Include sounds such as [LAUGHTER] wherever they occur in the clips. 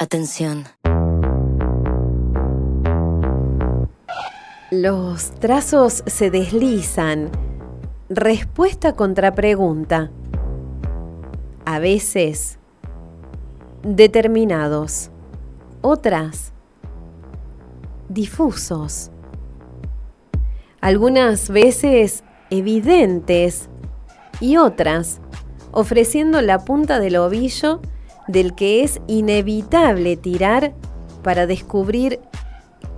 Atención. Los trazos se deslizan. Respuesta contra pregunta. A veces determinados. Otras difusos. Algunas veces evidentes y otras ofreciendo la punta del ovillo del que es inevitable tirar para descubrir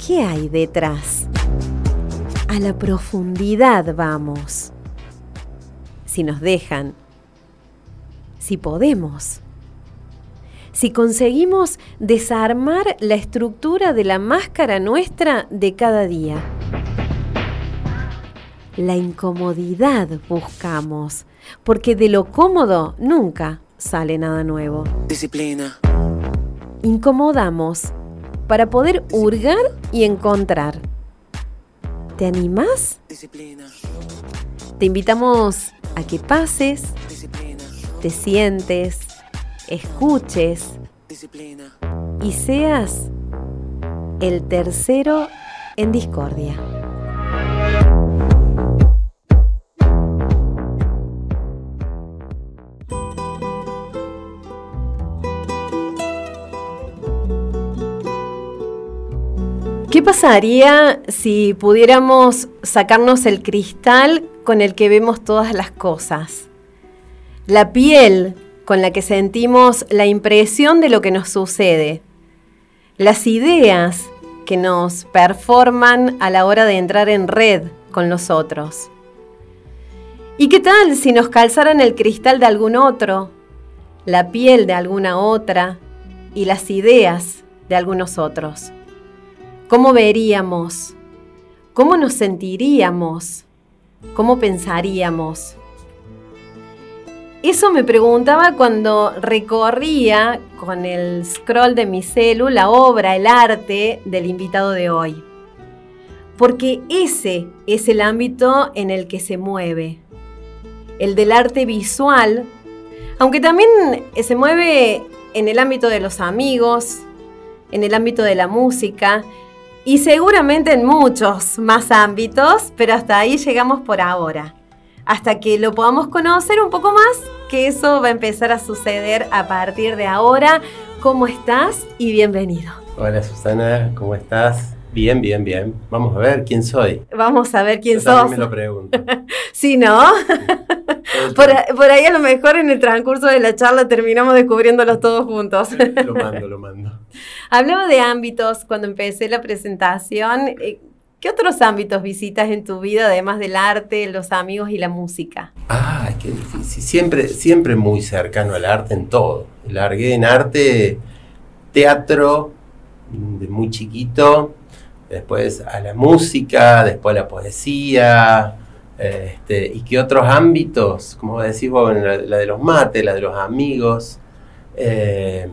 qué hay detrás. A la profundidad vamos. Si nos dejan, si podemos, si conseguimos desarmar la estructura de la máscara nuestra de cada día. La incomodidad buscamos, porque de lo cómodo nunca sale nada nuevo. Disciplina. Incomodamos para poder hurgar y encontrar. ¿Te animás? Disciplina. Te invitamos a que pases, Disciplina. te sientes, escuches Disciplina. y seas el tercero en discordia. ¿Qué pasaría si pudiéramos sacarnos el cristal con el que vemos todas las cosas? La piel con la que sentimos la impresión de lo que nos sucede. Las ideas que nos performan a la hora de entrar en red con los otros. ¿Y qué tal si nos calzaran el cristal de algún otro, la piel de alguna otra y las ideas de algunos otros? ¿Cómo veríamos? ¿Cómo nos sentiríamos? ¿Cómo pensaríamos? Eso me preguntaba cuando recorría con el scroll de mi celu la obra, el arte del invitado de hoy. Porque ese es el ámbito en el que se mueve. El del arte visual, aunque también se mueve en el ámbito de los amigos, en el ámbito de la música y seguramente en muchos más ámbitos, pero hasta ahí llegamos por ahora. Hasta que lo podamos conocer un poco más, que eso va a empezar a suceder a partir de ahora. ¿Cómo estás? Y bienvenido. Hola Susana, ¿cómo estás? Bien, bien, bien. Vamos a ver quién soy. Vamos a ver quién Yo sos. me lo pregunto. [LAUGHS] Sí, ¿no? Por, por ahí a lo mejor en el transcurso de la charla terminamos descubriéndolos todos juntos. Lo mando, lo mando. [LAUGHS] Hablaba de ámbitos cuando empecé la presentación. Eh, ¿Qué otros ámbitos visitas en tu vida, además del arte, los amigos y la música? Ah, qué difícil. Siempre, siempre muy cercano al arte en todo. Largué en arte, teatro, de muy chiquito, después a la música, después a la poesía, este, y qué otros ámbitos, como decís vos, bueno, la, la de los mates, la de los amigos. eh,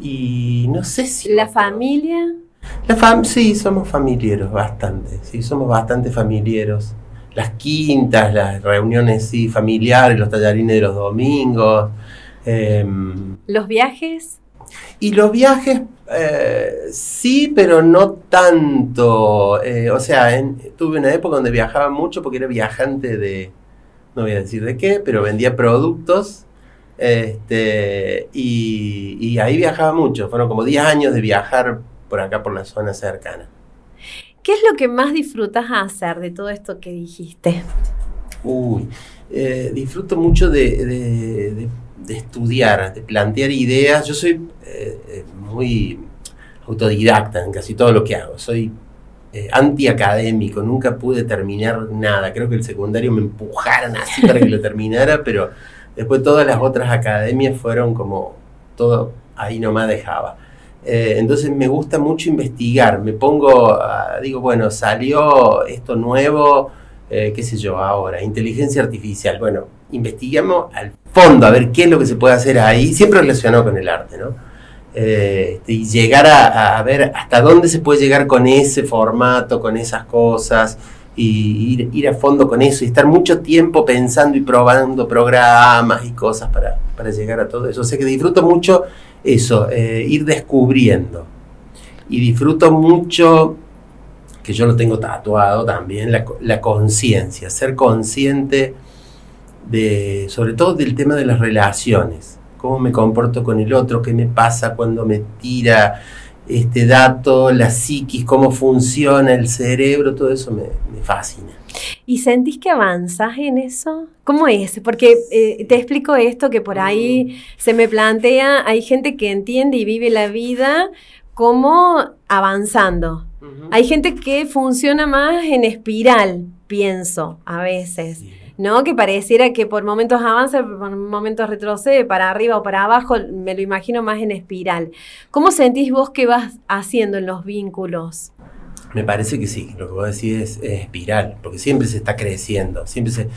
y no sé si... ¿La familia? La fam sí, somos familiares bastante, sí, somos bastante familiares. Las quintas, las reuniones sí, familiares, los tallarines de los domingos. em, ¿Los viajes? y los viajes, eh, sí, pero no tanto. Eh, o sea, en- tuve una época donde viajaba mucho porque era viajante de, no voy a decir de qué, pero vendía productos. Este, y, y ahí viajaba mucho. Fueron como 10 años de viajar por acá, por la zona cercana. ¿Qué es lo que más disfrutas hacer de todo esto que dijiste? Uy, eh, disfruto mucho de, de- de- de estudiar, de plantear ideas. Yo soy eh, eh, muy autodidacta en casi todo lo que hago. Soy eh, antiacadémico, nunca pude terminar nada. Creo que el secundario me empujaron así para que lo terminara, [LAUGHS] pero después todas las otras academias fueron como todo ahí nomás dejaba. Entonces me gusta mucho investigar. Me pongo, a- digo, bueno, salió esto nuevo qué sé yo, ahora, inteligencia artificial. Bueno, investigamos al fondo a ver qué es lo que se puede hacer ahí, siempre relacionado con el arte, ¿no? Eh, y llegar a, a ver hasta dónde se puede llegar con ese formato, con esas cosas. y ir, ir a fondo con eso y estar mucho tiempo pensando y probando programas y cosas para, para llegar a todo eso. O sea que disfruto mucho eso, eh, ir descubriendo. Y disfruto mucho, que yo lo tengo tatuado también, la, la conciencia, ser consciente de, sobre todo del tema de las relaciones, cómo me comporto con el otro, qué me pasa cuando me tira este dato, la psiquis, cómo funciona el cerebro, todo eso me, me fascina. ¿Y sentís que avanzas en eso? ¿Cómo es? Porque eh, te explico esto que por ahí se me plantea, hay gente que entiende y vive la vida como avanzando. Hay gente que funciona más en espiral, pienso, a veces. ¿No? Que pareciera que por momentos avanza, por momentos retrocede, para arriba o para abajo, me lo imagino más en espiral. ¿Cómo sentís vos que vas haciendo en los vínculos? Me parece que sí, lo que vos decís es, es espiral, porque siempre se está creciendo, siempre se...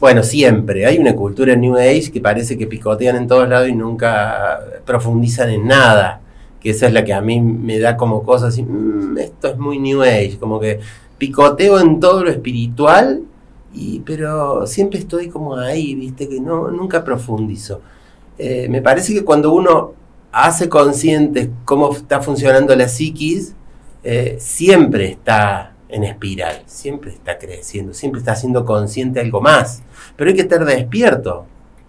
Bueno, siempre, hay una cultura New Age que parece que picotean en todos lados y nunca profundizan en nada, que esa es la que a mí me da como cosas así, "Mm, esto es muy New Age, como que picoteo en todo lo espiritual y, pero siempre estoy como ahí, viste, que no, nunca profundizo. Eh, me parece que cuando uno hace consciente cómo está funcionando la psiquis, eh, siempre está en espiral, siempre está creciendo, siempre está siendo consciente algo más. Pero hay que estar despierto.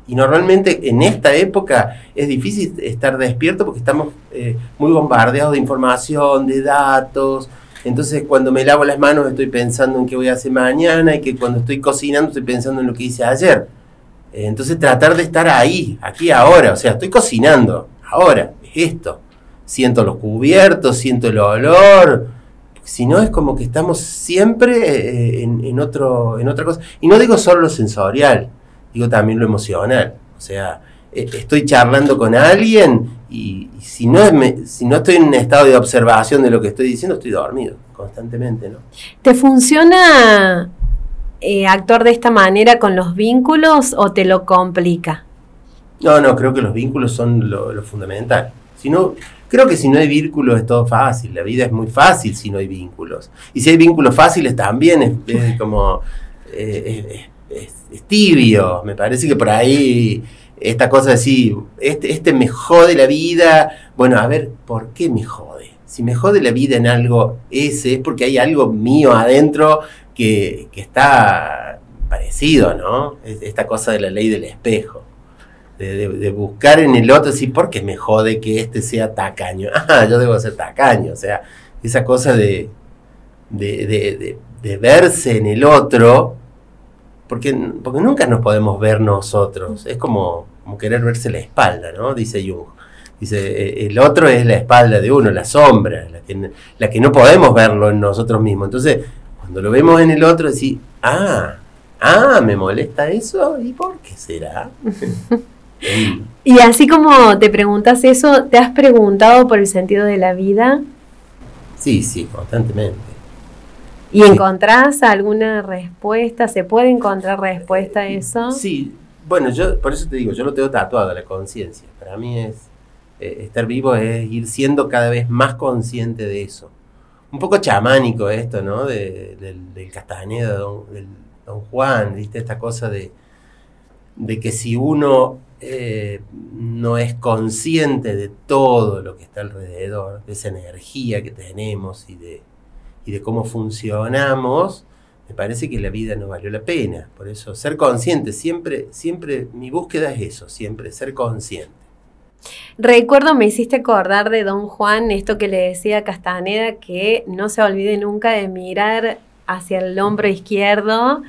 Y normalmente en esta época es difícil estar despierto porque estamos eh, muy bombardeados de información, de datos, entonces, cuando me lavo las manos, estoy pensando en qué voy a hacer mañana y que cuando estoy cocinando, estoy pensando en lo que hice ayer. Eh, Entonces, tratar de estar ahí, aquí, ahora. O sea, estoy cocinando, ahora, es esto. Siento los cubiertos, siento el olor. Si no, es como que estamos siempre eh, en, en otro, en otra cosa. Y no digo solo lo sensorial, digo también lo emocional. O sea, eh, estoy charlando con alguien y, y si, no es me- si no estoy en un estado de observación de lo que estoy diciendo, estoy dormido constantemente, ¿no? ¿Te funciona eh, actuar de esta manera con los vínculos o te lo complica? No, no, creo que los vínculos son lo, lo fundamental. Si no, creo que si no hay vínculos es todo fácil. La vida es muy fácil si no hay vínculos. Y si hay vínculos fáciles también es, es como eh, es, es- es tibio. Me parece que por ahí esta cosa de decir, este, este me jode la vida. Bueno, a ver, ¿por qué me jode? Si me jode la vida en algo ese, es porque hay algo mío adentro que, que está parecido, ¿no? Es- Esta cosa de la ley del espejo de, de- buscar en el otro, decir, ¿por qué me jode que este sea tacaño? [LAUGHS] Ah, yo debo ser tacaño, o sea, esa cosa de- de- de verse en el otro, porque, porque nunca nos podemos ver nosotros, es como, como querer verse la espalda, ¿no? Dice Jung. Dice, eh, el otro es la espalda de uno, la sombra, la que, la que no podemos verlo en nosotros mismos. Entonces, cuando lo vemos en el otro, decir, ah, ah, me molesta eso, ¿y por qué será? Mm. [LAUGHS] Y así como te preguntas eso, ¿te has preguntado por el sentido de la vida Sí, sí, constantemente. Y Sí. encontrás alguna respuesta? ¿Se puede encontrar respuesta a eso? Sí, bueno, yo por eso te digo, yo lo tengo tatuado, la conciencia. Para mí es, eh, estar vivo es ir siendo cada vez más consciente de eso. Un poco chamánico esto, ¿no? De- del, del Castaneda, don, del Don Juan, ¿viste? Esta cosa de, de que si uno eh, no es consciente de todo lo que está alrededor, de esa energía que tenemos y de, y de cómo funcionamos, me parece que la vida no valió la pena. Por eso, ser consciente, siempre, siempre, mi búsqueda es eso, siempre, ser consciente. Recuerdo, me hiciste acordar de Don Juan, esto que le decía a Castaneda, que no se olvide nunca de mirar hacia el hombro izquierdo,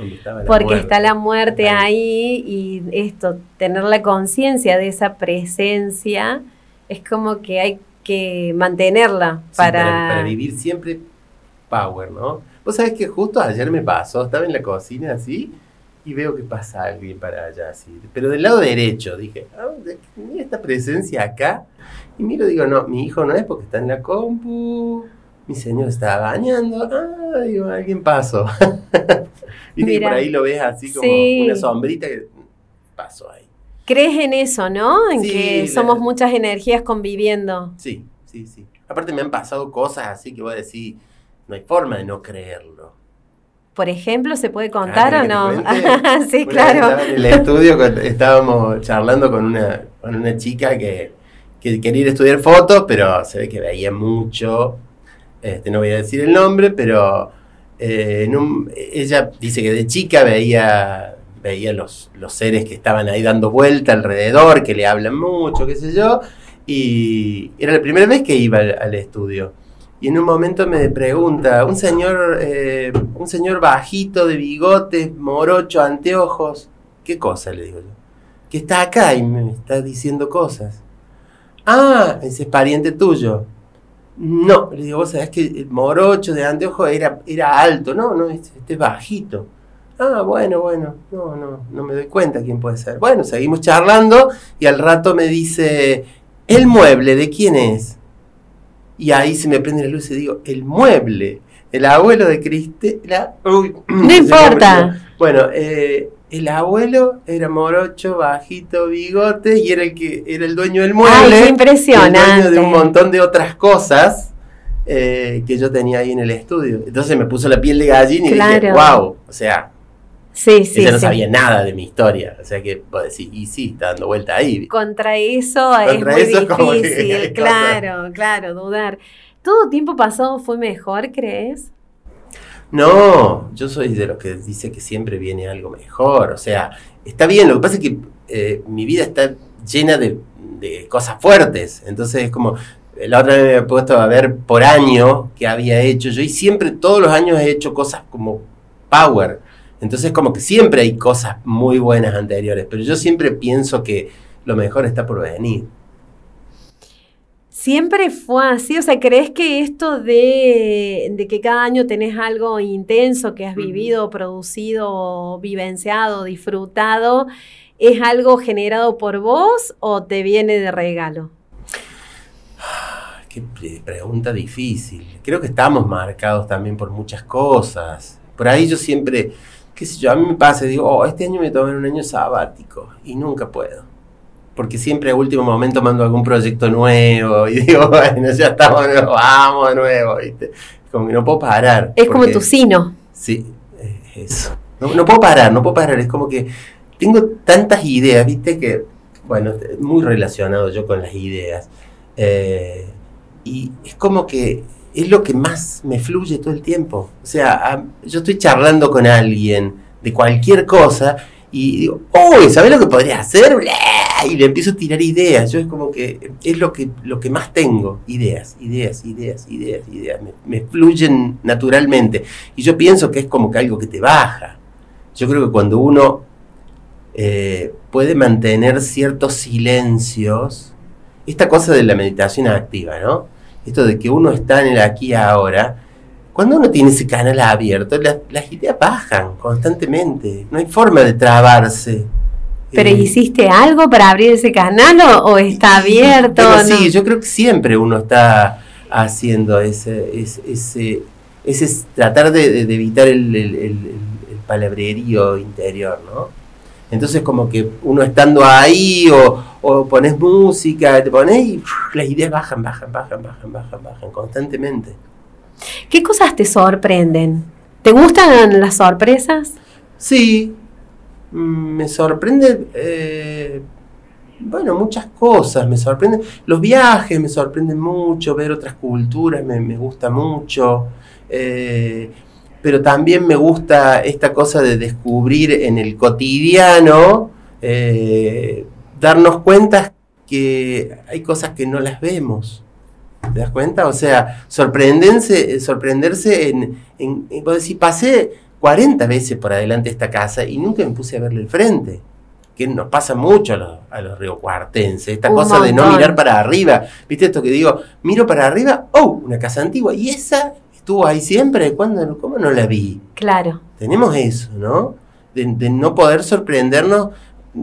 porque muerte. está la muerte Ahí. y esto, tener la conciencia de esa presencia, es como que hay que mantenerla Sí, para... para vivir siempre power, ¿no? Vos sabés que justo ayer me pasó, estaba en la cocina así y veo que pasa alguien para allá así, pero del lado derecho, dije, ah, mira esta presencia acá, y miro, digo, no, mi hijo no es porque está en la compu, mi señor está bañando, ah, digo, alguien pasó. [LAUGHS] Viste que Mira. por ahí lo ves así como Sí. una sombrita que pasó ahí. ¿Crees en eso, no? En Sí, que la- somos muchas energías conviviendo. Sí, sí, sí. Aparte me han pasado cosas así que voy a decir, no hay forma de no creerlo. por ejemplo, ¿se puede contar Ah, o ¿querés no? [LAUGHS] sí, Una claro. En el estudio estábamos charlando con una, con una chica que, que quería ir a estudiar fotos, pero se ve que veía mucho. Este, no voy a decir el nombre, pero eh, en un- ella dice que de chica veía, veía los, los seres que estaban ahí dando vuelta alrededor, que le hablan mucho, qué sé yo. Y era la primera vez que iba al, al estudio. Y en un momento me pregunta, un señor, eh, un señor bajito de bigote, morocho, anteojos, ¿qué cosa? Le digo yo. Que está acá y me está diciendo cosas. Ah, ese es pariente tuyo. No, le digo, vos sabés que el morocho de anteojos era, era alto. No, no, este, este es bajito. Ah, bueno, bueno, no, no, no me doy cuenta quién puede ser. Bueno, seguimos charlando y al rato me dice, ¿el mueble de quién es? Y ahí se me prende la luz y digo, el mueble, el abuelo de Cristela. Uy, [CLEARS THROAT] No importa. Bueno, eh, el abuelo era morocho, bajito, bigote y era el que era el dueño del mueble. Ay, y El impresionante. dueño de un montón de otras cosas eh, que yo tenía ahí en el estudio. Entonces me puso la piel de gallina y dije, wow, o sea, Sí, sí, ella no sí. sabía nada de mi historia. O sea que puedo decir, y sí, está dando vuelta ahí. Contra eso Contra es muy que difícil, [LAUGHS] claro, claro, dudar. ¿Todo tiempo pasado fue mejor, crees? No, yo soy de los que dice que siempre viene algo mejor. O sea, está bien, lo que pasa es que eh, mi vida está llena de, de cosas fuertes. Entonces es como, eh, la otra vez me he puesto a ver por año que había hecho yo y siempre, todos los años he hecho cosas como power. Entonces como que siempre hay cosas muy buenas anteriores, pero yo siempre pienso que lo mejor está por venir. Siempre fue así, o sea, ¿crees que esto de, de que cada año tenés algo intenso que has vivido, producido, vivenciado, disfrutado, es algo generado por vos o te viene de regalo? Qué pre- pregunta difícil. Creo que estamos marcados también por muchas cosas. Por ahí yo siempre, qué sé yo, a mí me pasa, digo, oh, este año me tomé un año sabático y nunca puedo. Porque siempre a último momento mando algún proyecto nuevo y [LAUGHS] digo, bueno, ya estamos, nos vamos de nuevo, ¿viste? Como que no puedo parar. Es como tu sino. Sí, es eso. No, no puedo parar, no puedo parar. Es como que tengo tantas ideas, viste, que, bueno, muy relacionado yo con las ideas. Eh, y es como que es lo que más me fluye todo el tiempo. O sea, yo estoy charlando con alguien de cualquier cosa y digo, uy, ¿sabes lo que podría hacer? Y le empiezo a tirar ideas. Yo es como que es lo que, lo que más tengo. Ideas, ideas, ideas, ideas, ideas. Me, me fluyen naturalmente. Y yo pienso que es como que algo que te baja. Yo creo que cuando uno eh, puede mantener ciertos silencios, esta cosa de la meditación activa, ¿no? Esto de que uno está en el aquí y ahora, cuando uno tiene ese canal abierto, las, las ideas bajan constantemente, no hay forma de trabarse. ¿Pero Eh, hiciste algo para abrir ese canal o, o está abierto? pero no? sí, yo creo que siempre uno está haciendo ese, ese, ese, ese es tratar de, de- de evitar el, el- el- el palabrerío interior, ¿no? Entonces como que uno estando ahí o, o pones música, te pones y las ideas bajan, bajan, bajan, bajan, bajan, bajan constantemente. ¿Qué cosas te sorprenden? ¿Te gustan las sorpresas? Sí, mm, me sorprende, eh, bueno, muchas cosas, me sorprenden, los viajes me sorprenden mucho, ver otras culturas me, me gusta mucho, eh, pero también me gusta esta cosa de descubrir en el cotidiano, eh, darnos cuenta que hay cosas que no las vemos. ¿Te das cuenta? O sea, sorprenderse, sorprenderse en, en, en- vos decís, pasé 40 veces por adelante esta casa y nunca me puse a verle el frente. Que nos pasa mucho a los, a los riocuartenses, esta Un cosa de no mirar para arriba. ¿Viste esto que digo? Miro para arriba, oh, una casa antigua. ¿Y esa estuvo ahí siempre? ¿Cuándo, ¿Cómo no la vi? Claro. Tenemos eso, ¿no? De, de no poder sorprendernos,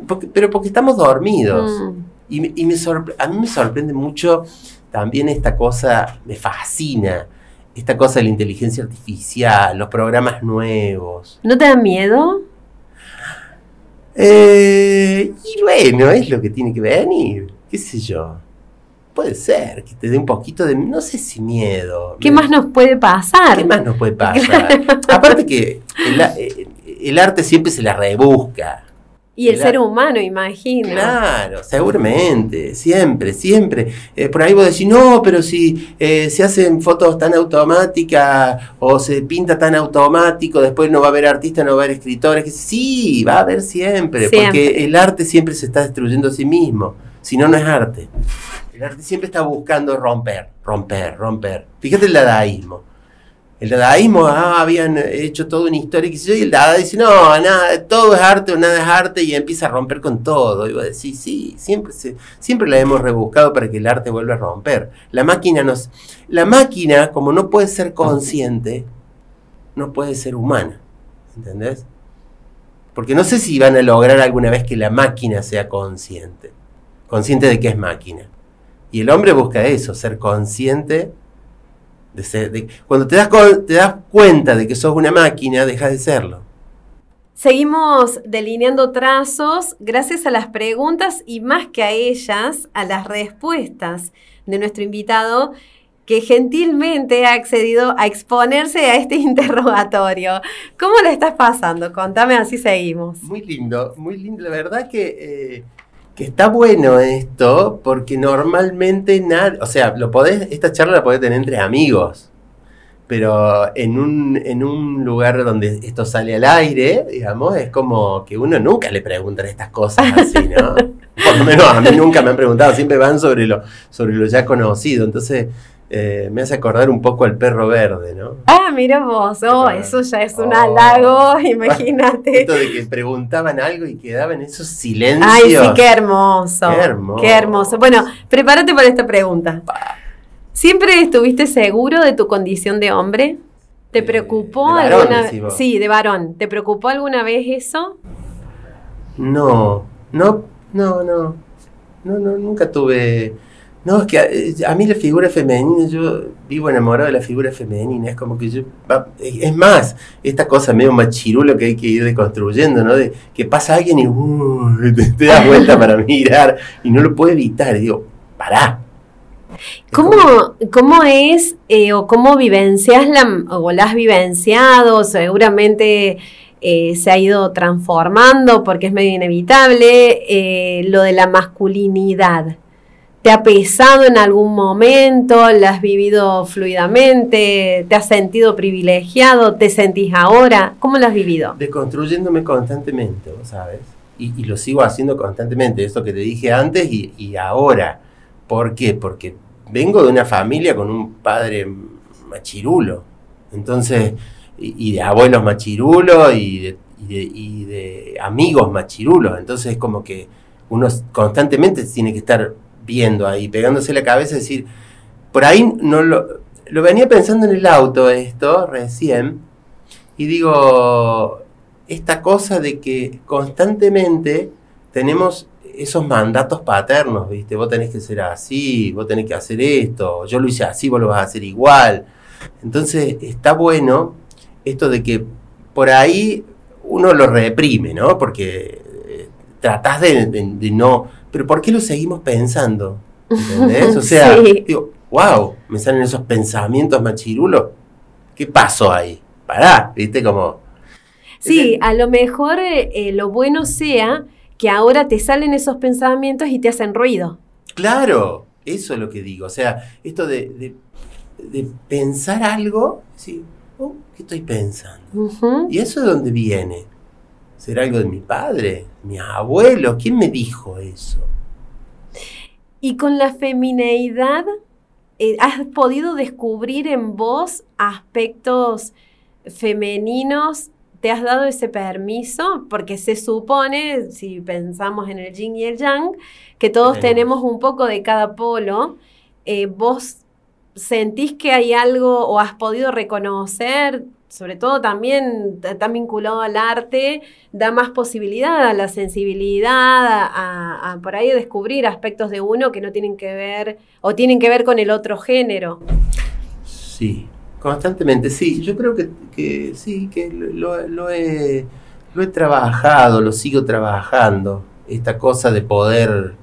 porque- pero porque estamos dormidos. Mm. Y, me- y me a mí me sorprende mucho también esta cosa, me fascina, esta cosa de la inteligencia artificial, los programas nuevos. ¿No te da miedo? Eh, y bueno, es lo que tiene que venir, qué sé yo. Puede ser que te dé un poquito de, no sé si miedo. ¿Qué más nos puede pasar? ¿Qué más nos puede [LAUGHS] pasar? Aparte que el, eh, el arte siempre se la rebusca. Y el ser humano, imagino. Claro, seguramente, siempre, siempre. Eh, por ahí vos decís, no, pero si eh, se hacen fotos tan automáticas o se pinta tan automático, después no va a haber artistas, no va a haber escritores. Que sí, va a haber siempre, porque el arte siempre se está destruyendo a sí mismo. Si no, no es arte. El arte siempre está buscando romper, romper, romper. Fíjate el dadaísmo el dadaísmo ah, habían hecho toda una historia y el dada dice, no, nada, todo es arte o nada es arte y empieza a romper con todo. Y vos decís, sí, siempre, siempre la hemos rebuscado para que el arte vuelva a romper. La máquina nos... La máquina, como no puede ser consciente, no puede ser humana. ¿Entendés? Porque no sé si van a lograr alguna vez que la máquina sea consciente. Consciente de que es máquina. Y el hombre busca eso, ser consciente cuando te das, te das cuenta de que sos una máquina, dejas de serlo. Seguimos delineando trazos gracias a las preguntas y más que a ellas, a las respuestas de nuestro invitado que gentilmente ha accedido a exponerse a este [LAUGHS] interrogatorio. ¿Cómo le estás pasando? Contame, así seguimos. Muy lindo, muy lindo. La verdad que eh, que está bueno esto, porque normalmente o sea, lo podés, esta charla la podés tener entre amigos, pero en un, en un lugar donde esto sale al aire, digamos, es como que uno nunca le pregunta estas cosas así, ¿no? [LAUGHS] Por lo menos a mí nunca me han preguntado, siempre van sobre lo, sobre lo ya conocido, entonces eh, me hace acordar un poco al perro verde, ¿no? Ah, mira vos, oh, eso ya es un oh. halago, [LAUGHS] imagínate. [LAUGHS] Esto de que preguntaban algo y quedaban esos silencios. Ay, sí, qué hermoso. Qué hermoso. Qué hermoso. Bueno, prepárate para esta pregunta. ¿Siempre estuviste seguro de tu condición de hombre? ¿Te preocupó alguna vez? Sí, de varón. ¿Te preocupó alguna vez eso? No, no, no, no. No, no, nunca tuve no, es que eh, a, mí la figura femenina, yo vivo enamorado de la figura femenina, es como que yo, es más, esta cosa medio machirulo que hay que ir deconstruyendo, ¿no? De que pasa alguien y uh, [LAUGHS] te, das vuelta para mirar y no lo puede evitar, y digo, pará. ¿Cómo, ¿Cómo es eh, o cómo vivencias la, o la has vivenciado? Seguramente eh, se ha ido transformando porque es medio inevitable lo de la masculinidad. ¿Te ha pesado en algún momento? ¿La has vivido fluidamente? ¿Te has sentido privilegiado? ¿Te sentís ahora? ¿Cómo lo has vivido? Deconstruyéndome constantemente, sabes. Y, lo sigo haciendo constantemente, esto que te dije antes y, ahora. ¿Por qué? Porque vengo de una familia con un padre machirulo. Entonces, y, de abuelos machirulos y y de amigos machirulos. Entonces, es como que uno constantemente tiene que estar viendo ahí, pegándose la cabeza, decir, por ahí no lo, lo venía pensando en el auto esto recién, y digo, esta cosa de que constantemente tenemos esos mandatos paternos, ¿viste? Vos tenés que ser así, vos tenés que hacer esto, yo lo hice así, vos lo vas a hacer igual. Entonces está bueno esto de que por ahí uno lo reprime, ¿no? Porque eh, tratás de no pero ¿por qué lo seguimos pensando? [LAUGHS] ¿Entendés? O sea, digo, wow, me salen esos pensamientos machirulos. ¿Qué pasó ahí? Pará, ¿viste? Como... Sí, a lo mejor eh, eh, lo bueno sea que ahora te salen esos pensamientos y te hacen ruido. Claro, eso es lo que digo. O sea, esto de, pensar algo, sí, oh, ¿qué estoy pensando? Y eso es donde viene. ¿Será algo de mi padre? ¿Mi abuelo? ¿Quién me dijo eso? Y con la femineidad, eh, ¿has podido descubrir en vos aspectos femeninos? ¿Te has dado ese permiso? Porque se supone, si pensamos en el yin y el yang, que todos tenemos, un poco de cada polo. Eh, ¿Vos sentís que hay algo o has podido reconocer sobre todo también tan vinculado al arte, da más posibilidad a la sensibilidad, a, por ahí descubrir aspectos de uno que no tienen que ver o tienen que ver con el otro género. Sí, constantemente, sí. Yo creo que, sí, que lo, he, lo he trabajado, lo sigo trabajando. Esta cosa de poder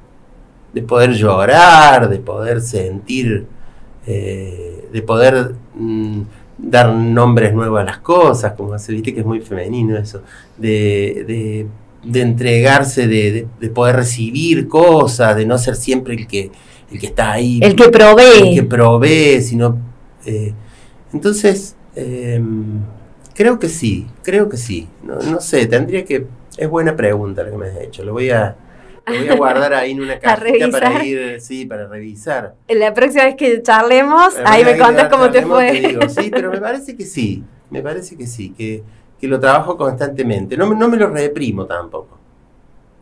de poder llorar, de poder sentir, eh, de poder mm, dar nombres nuevos a las cosas, como se viste que es muy femenino eso, de, de, de entregarse, de, de- de poder recibir cosas, de no ser siempre el que, el que está ahí. El que provee. el que provee, sino... eh, entonces, eh, creo que sí, creo que sí. No, no sé, tendría que... Es buena pregunta la que me has hecho. Lo voy a, lo voy a guardar ahí en una [LAUGHS] cajita para ir, sí, para revisar. La próxima vez que charlemos, ahí me ya cómo te fue. digo, [LAUGHS] sí, pero me parece que sí, me parece que sí, que, que lo trabajo constantemente. No, me- no me lo reprimo tampoco,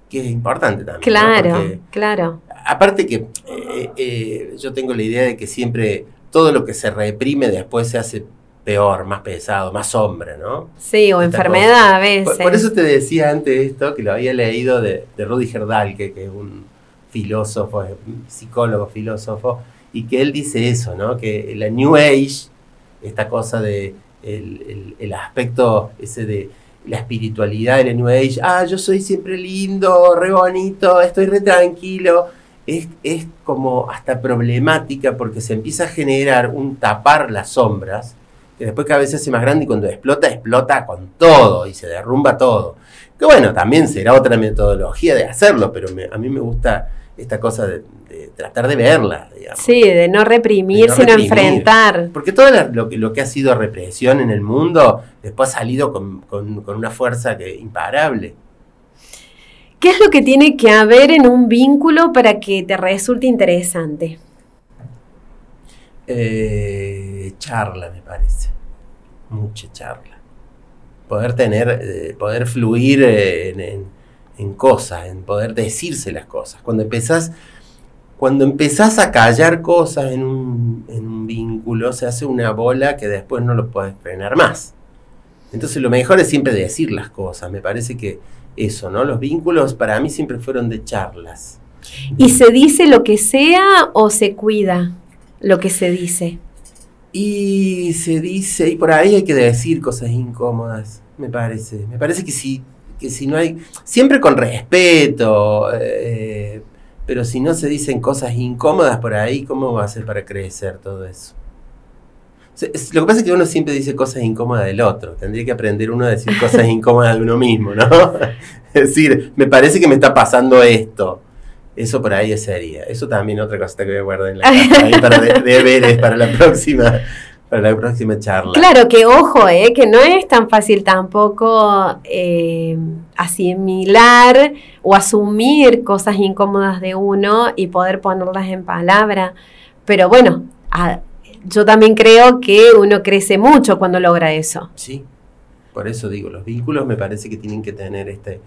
que es importante también. ¿no? Claro, Porque claro. aparte que eh, eh, yo tengo la idea de que siempre todo lo que se reprime después se hace peor, más pesado, más sombra, ¿no? Sí, o Esta enfermedad a veces. Por, por eso te decía antes esto, que lo había leído de, de Rudy Gerdal, que, que es un filósofo, un psicólogo, filósofo, y que él dice eso, ¿no? Que la New Age, esta cosa de el, el- el aspecto ese de la espiritualidad de la New Age, ah, yo soy siempre lindo, re bonito, estoy re tranquilo, es, es como hasta problemática porque se empieza a generar un tapar las sombras, que después cada vez se hace más grande y cuando explota, explota con todo y se derrumba todo. Que bueno, también será otra metodología de hacerlo, pero me- a mí me gusta esta cosa de, de tratar de verla, digamos. Sí, de no reprimir, De no sino reprimir. enfrentar. Porque todo lo, que- lo que ha sido represión en el mundo, después ha salido con, con- con una fuerza que, imparable. ¿Qué es lo que tiene que haber en un vínculo para que te resulte interesante? Eh, charla, me parece. Mucha charla. Poder tener, eh, poder fluir eh, en, en- cosas, en poder decirse las cosas. Cuando empezás, cuando empezás a callar cosas en un, en un vínculo, se hace una bola que después no lo puedes frenar más. Entonces lo mejor es siempre decir las cosas. Me parece que eso, ¿no? Los vínculos para mí siempre fueron de charlas. ¿Y se dice lo que sea o se cuida lo que se dice? Y se dice, y por ahí hay que decir cosas incómodas, me parece. Me parece que si, que si no hay, siempre con respeto, eh, pero si no se dicen cosas incómodas por ahí, ¿cómo va a ser para crecer todo eso? Lo que pasa es que uno siempre dice cosas incómodas del otro. Tendría que aprender uno a decir cosas [LAUGHS] incómodas de uno mismo, ¿no? [LAUGHS] Es decir, me parece que me está pasando esto. Eso por ahí sería. Eso también otra cosa que voy a guardar en la [LAUGHS] para de- deberes para la próxima, para la próxima charla. Claro que ojo, eh, que no es tan fácil tampoco eh, asimilar o asumir cosas incómodas de uno y poder ponerlas en palabra. Pero bueno, a- yo también creo que uno crece mucho cuando logra eso. Sí, por eso digo, los vínculos me parece que tienen que tener este,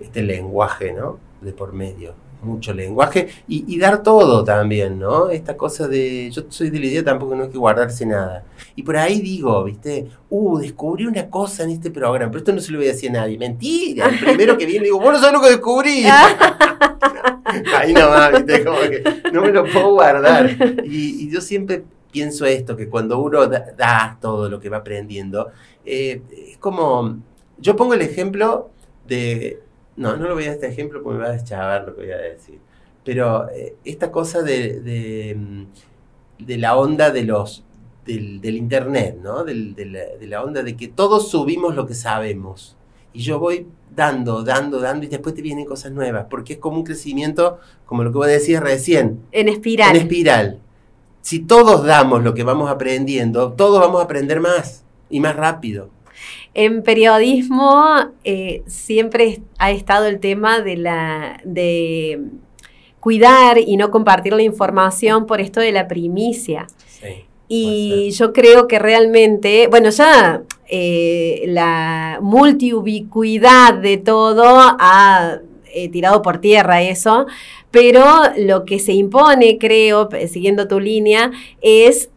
este lenguaje, ¿no? De por medio, mucho lenguaje y, y dar todo también, ¿no? Esta cosa de, yo soy de la idea tampoco no hay que guardarse nada. Y por ahí digo, ¿viste? Uh, descubrí una cosa en este programa, pero esto no se lo voy a decir a nadie. Mentira, el primero que viene digo, bueno, ¿sabes lo que descubrí? [LAUGHS] Ahí nomás, ¿viste? Como que no me lo puedo guardar. Y, y yo siempre pienso esto, que cuando uno da, da todo lo que va aprendiendo, eh, es como, yo pongo el ejemplo de, no, no lo voy a dar este ejemplo porque me va a deschavar lo que voy a decir, pero eh, esta cosa de, de, mm, de la onda de los, del, del internet, ¿no? Del- de, la, de la onda de que todos subimos lo que sabemos. Y yo voy dando, dando, dando y después te vienen cosas nuevas, porque es como un crecimiento, como lo que vos decías recién, En espiral. en espiral. Si todos damos lo que vamos aprendiendo, todos vamos a aprender más y más rápido. En periodismo eh, siempre ha estado el tema de la de cuidar y no compartir la información por esto de la primicia. Sí. Y yo creo que realmente, bueno, ya eh, la multiubicuidad de todo ha eh, tirado por tierra eso, pero lo que se impone, creo, siguiendo tu línea, es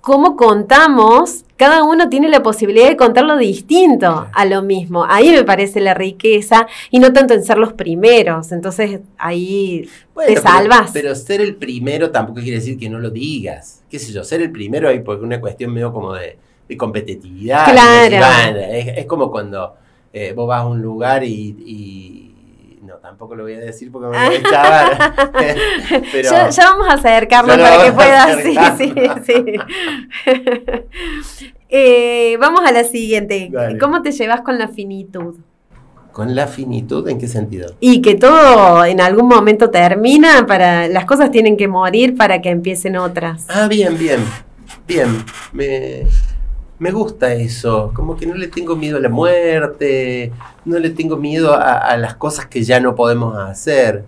cómo contamos, cada uno tiene la posibilidad de contarlo distinto a lo mismo. Ahí me parece la riqueza y no tanto en ser los primeros. Entonces ahí Bueno, te salvas. Pero, ser el primero tampoco quiere decir que no lo digas. ¿Qué sé yo? Ser el primero hay porque una cuestión medio como de, de competitividad. Claro. Y decir, "Bueno, es, es como cuando eh, vos vas a un lugar y, tampoco lo voy a decir porque me [LAUGHS] voy a echar. [LAUGHS] Pero ya, ya, vamos a acercarnos para que puedas. [LAUGHS] Sí, sí, sí. eh, vamos a la siguiente. ¿Cómo te llevas con la finitud? ¿Con la finitud en qué sentido? Y que todo en algún momento termina, para las cosas tienen que morir para que empiecen otras. Ah, bien, bien. Bien. Me, me gusta eso, como que no le tengo miedo a la muerte, no le tengo miedo a, las cosas que ya no podemos hacer.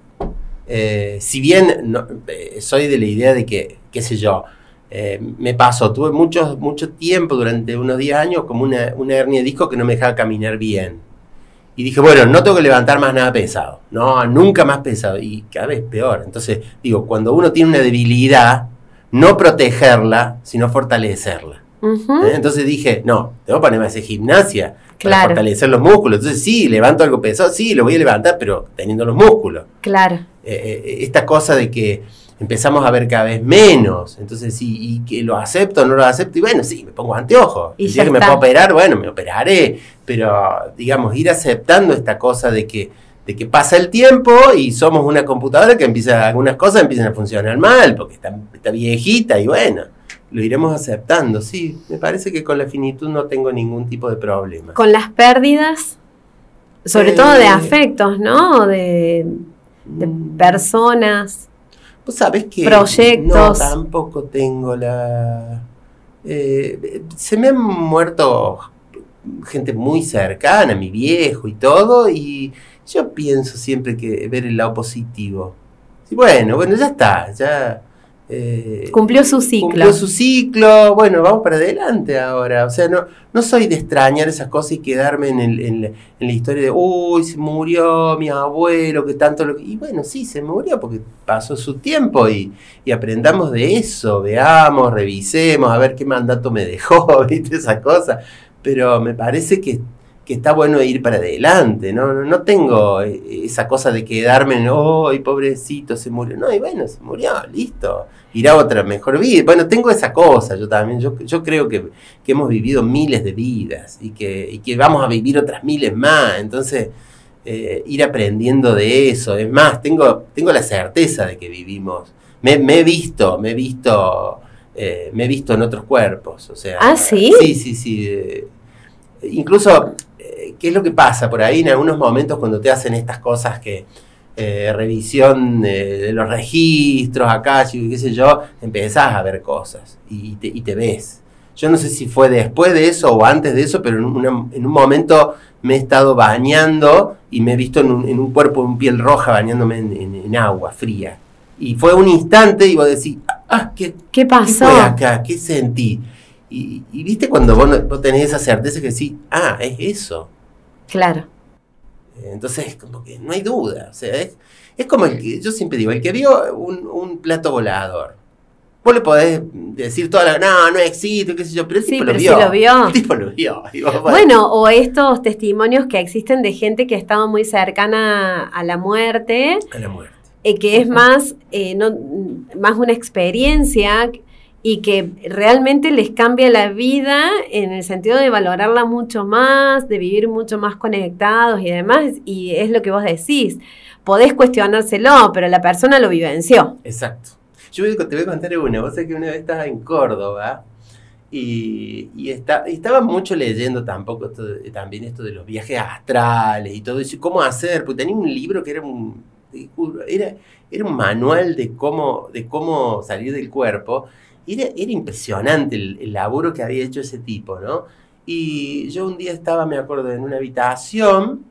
Eh, si bien no, eh, soy de la idea de que, qué sé yo, eh, me pasó, tuve mucho, mucho tiempo durante unos 10 años como una, una hernia de disco que no me dejaba caminar bien. Y dije, bueno, no tengo que levantar más nada pesado, no, nunca más pesado, y cada vez peor. Entonces, digo, cuando uno tiene una debilidad, no protegerla, sino fortalecerla. Uh -huh. Entonces dije, no, tengo que ponerme a hacer gimnasia claro. para fortalecer los músculos. Entonces sí, levanto algo pesado, sí, lo voy a levantar, pero teniendo los músculos. Claro. Eh, eh, esta cosa de que empezamos a ver cada vez menos, entonces sí, y que lo acepto o no lo acepto, y bueno, sí, me pongo anteojos. Y el día que me puedo operar, bueno, me operaré, pero digamos, ir aceptando esta cosa de que de que pasa el tiempo y somos una computadora que empieza, algunas cosas empiezan a funcionar mal, porque está, está viejita y bueno, lo iremos aceptando, sí. Me parece que con la finitud no tengo ningún tipo de problema. Con las pérdidas, sobre eh, todo de afectos, ¿no? De, de personas. Pues sabes que proyectos. no tampoco tengo la. Eh, se me han muerto gente muy cercana, mi viejo y todo, y yo pienso siempre que ver el lado positivo. Sí, bueno, bueno, ya está, ya eh, cumplió su ciclo. Cumplió su ciclo, bueno, vamos para adelante ahora. O sea, no, no soy de extrañar esas cosas y quedarme en, el, en, la, en la historia de, uy, se murió mi abuelo, que tanto lo... Y bueno, sí, se murió porque pasó su tiempo y, y aprendamos de eso, veamos, revisemos, a ver qué mandato me dejó, [LAUGHS] viste, esa cosa. Pero me parece que que está bueno ir para adelante, ¿no? No, no tengo esa cosa de quedarme en, ¡ay, pobrecito, se murió! No, y bueno, se murió, listo, irá a otra mejor vida. Bueno, tengo esa cosa, yo también, yo, yo creo que, que hemos vivido miles de vidas y que, y que vamos a vivir otras miles más, entonces eh, ir aprendiendo de eso, es más, tengo, tengo la certeza de que vivimos, me, me he visto, me he visto... Eh, me he visto en otros cuerpos, o sea... ¿Ah, sí? Sí, sí, sí. Eh, incluso ¿qué es lo que pasa por ahí en algunos momentos cuando te hacen estas cosas que eh, revisión de, de, los registros acá, qué sé yo, empezás a ver cosas y te, y te, ves. Yo no sé si fue después de eso o antes de eso, pero en, una, en un momento me he estado bañando y me he visto en un, en un cuerpo, en piel roja, bañándome en, agua fría. Y fue un instante y vos decís, ah, ¿qué, ¿Qué pasó? ¿Qué fue acá? ¿Qué sentí? Y, y, viste cuando vos, vos tenés esa certeza que decís, ah, es eso. Claro. Entonces, como que no hay duda. O sea, es, es como el que, yo siempre digo, el que vio un, un, plato volador. Vos le podés decir toda la, no, no existe, qué sé yo, pero el sí, tipo pero lo vio. Sí lo vio. El tipo lo vio. Vos, bueno, o estos testimonios que existen de gente que ha estado muy cercana a la muerte. A la muerte. Eh, que es más, eh, no, más una experiencia y que realmente les cambia la vida en el sentido de valorarla mucho más, de vivir mucho más conectados y demás, y es lo que vos decís. Podés cuestionárselo, pero la persona lo vivenció. Exacto. Yo te voy a contar una. Vos sabés que una vez estaba en Córdoba y, estaba mucho leyendo tampoco esto de, también esto de los viajes astrales y todo eso, y cómo hacer, porque tenía un libro que era un, era, era un manual de cómo, de cómo salir del cuerpo era, era impresionante el, el, laburo que había hecho ese tipo, ¿no? Y yo un día estaba, me acuerdo, en una habitación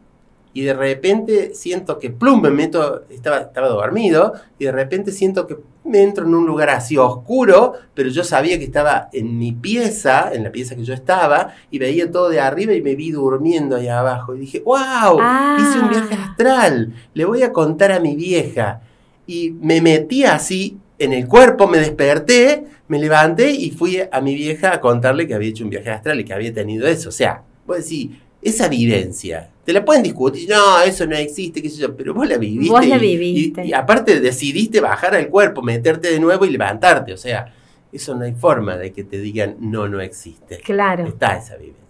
y de repente siento que, plum, me meto, estaba, estaba dormido, y de repente siento que me entro en un lugar así oscuro, pero yo sabía que estaba en mi pieza, en la pieza que yo estaba, y veía todo de arriba y me vi durmiendo ahí abajo. Y dije, wow, ah. hice un viaje astral, le voy a contar a mi vieja. Y me metí así en el cuerpo, me desperté, me levanté y fui a mi vieja a contarle que había hecho un viaje astral y que había tenido eso. O sea, vos decís, esa vivencia, te la pueden discutir, no, eso no existe, qué sé yo, pero vos la viviste. Vos la y, viviste. Y, y, aparte decidiste bajar al cuerpo, meterte de nuevo y levantarte. O sea, eso no hay forma de que te digan, no, no existe. Claro. Está esa vivencia.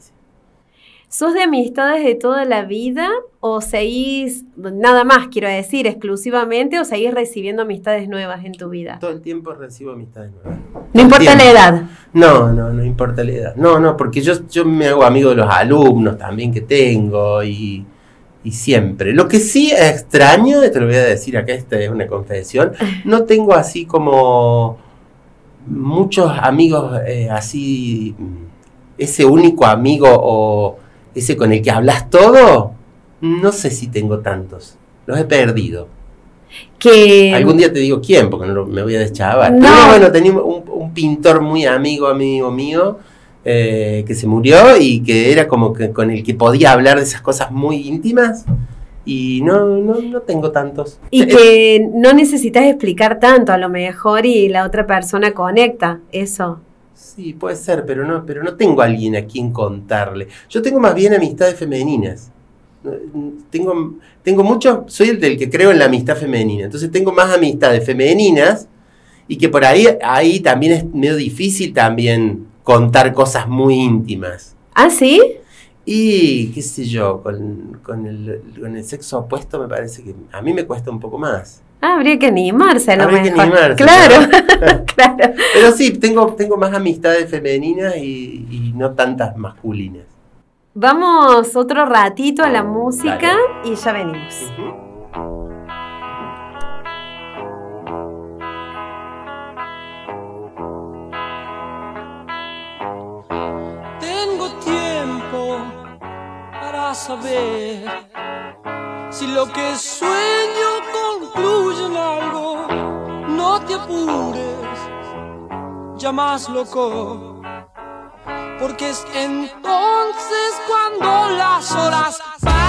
¿Sos de amistades de toda la vida o seguís, nada más quiero decir, exclusivamente o seguís recibiendo amistades nuevas en tu vida? Todo el tiempo recibo amistades nuevas. No importa la edad. No, no, no importa la edad. No, no, porque yo, yo me hago amigo de los alumnos también que tengo y, y siempre. Lo que sí extraño, te lo voy a decir acá, esta es una confesión, [LAUGHS] no tengo así como muchos amigos eh, así, ese único amigo o ese con el que hablas todo, no sé si tengo tantos. Los he perdido. Que... Algún día te digo quién, porque no me voy a deschavar. No. Pero bueno, tenía un, un pintor muy amigo, amigo mío, eh, que se murió y que era como que con el que podía hablar de esas cosas muy íntimas. Y no, no, no tengo tantos. Y que no necesitas explicar tanto a lo mejor y la otra persona conecta eso. Sí, puede ser, pero no, pero no tengo a alguien a quien contarle. Yo tengo más bien amistades femeninas. Tengo, tengo mucho, soy el del que creo en la amistad femenina. Entonces tengo más amistades femeninas y que por ahí, ahí también es medio difícil también contar cosas muy íntimas. ¿Ah, sí? Y qué sé yo, con, con el, con el sexo opuesto me parece que a mí me cuesta un poco más. Ah, habría que animarse a lo Habría que animarse, claro, [LAUGHS] [LAUGHS] claro. Pero sí, tengo, tengo más amistades femeninas y, y no tantas masculinas. Vamos otro ratito a la música y ya venimos. Tengo tiempo para saber si lo que sueño algo. No te apures, ya más loco, porque es entonces cuando las horas bajan.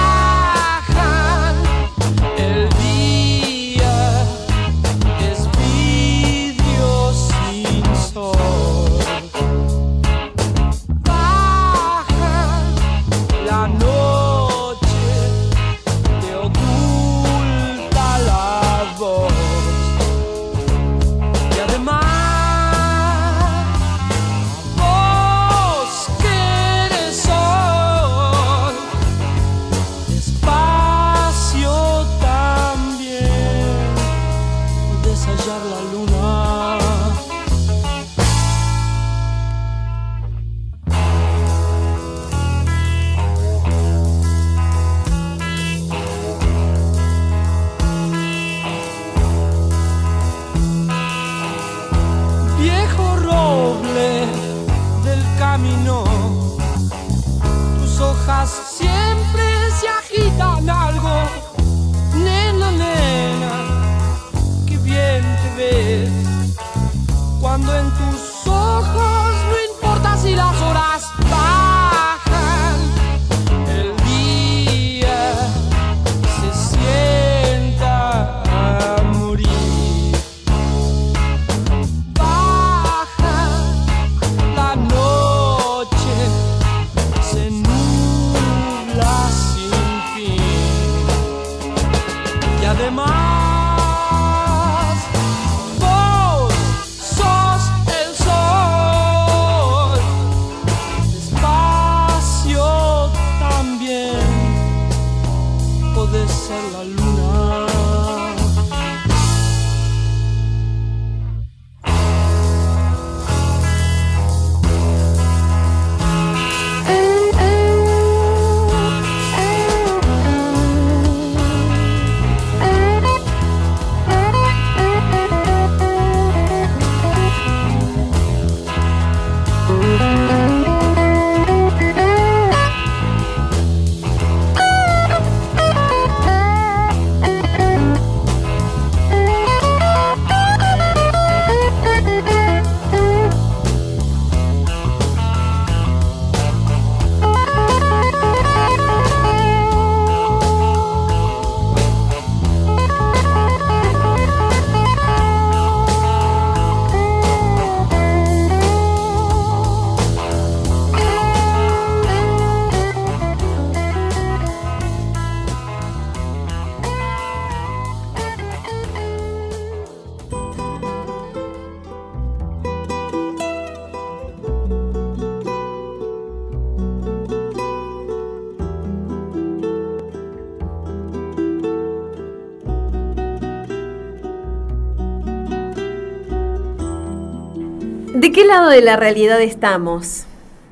De la realidad estamos?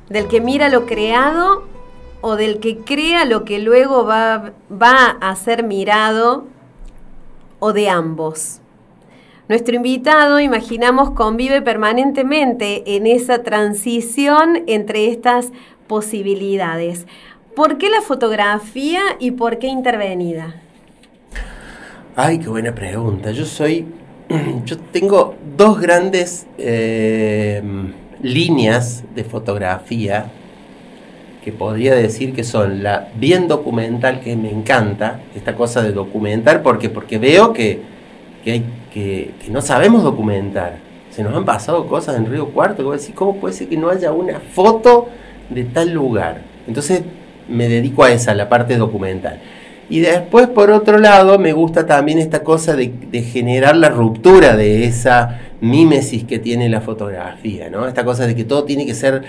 ¿Del que mira lo creado o del que crea lo que luego va, va a ser mirado o de ambos? Nuestro invitado, imaginamos, convive permanentemente en esa transición entre estas posibilidades. ¿Por qué la fotografía y por qué intervenida? Ay, qué buena pregunta. Yo soy. [CLEARS THROAT] Yo tengo dos grandes eh, líneas de fotografía que podría decir que son la bien documental, que me encanta, esta cosa de documentar, porque, porque veo que, que, hay, que, no sabemos documentar. Se nos han pasado cosas en Río Cuarto, que decir, ¿cómo puede ser que no haya una foto de tal lugar? Entonces me dedico a esa, la parte documental. Y después, por otro lado, me gusta también esta cosa de, generar la ruptura de esa mímesis que tiene la fotografía, ¿no? Esta cosa de que todo tiene que ser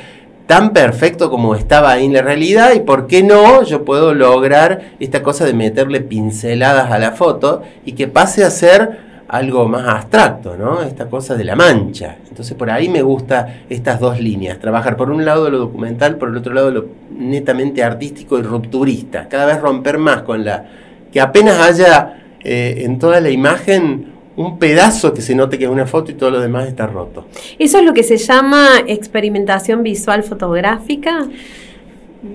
tan perfecto como estaba ahí en la realidad y por qué no yo puedo lograr esta cosa de meterle pinceladas a la foto y que pase a ser algo más abstracto, ¿no? Esta cosa de la mancha. Entonces por ahí me gusta estas dos líneas, trabajar por un lado lo documental, por el otro lado lo netamente artístico y rupturista, cada vez romper más con la... que apenas haya eh, en toda la imagen un pedazo que se note que es una foto y todo lo demás está roto. ¿Eso es lo que se llama experimentación visual fotográfica?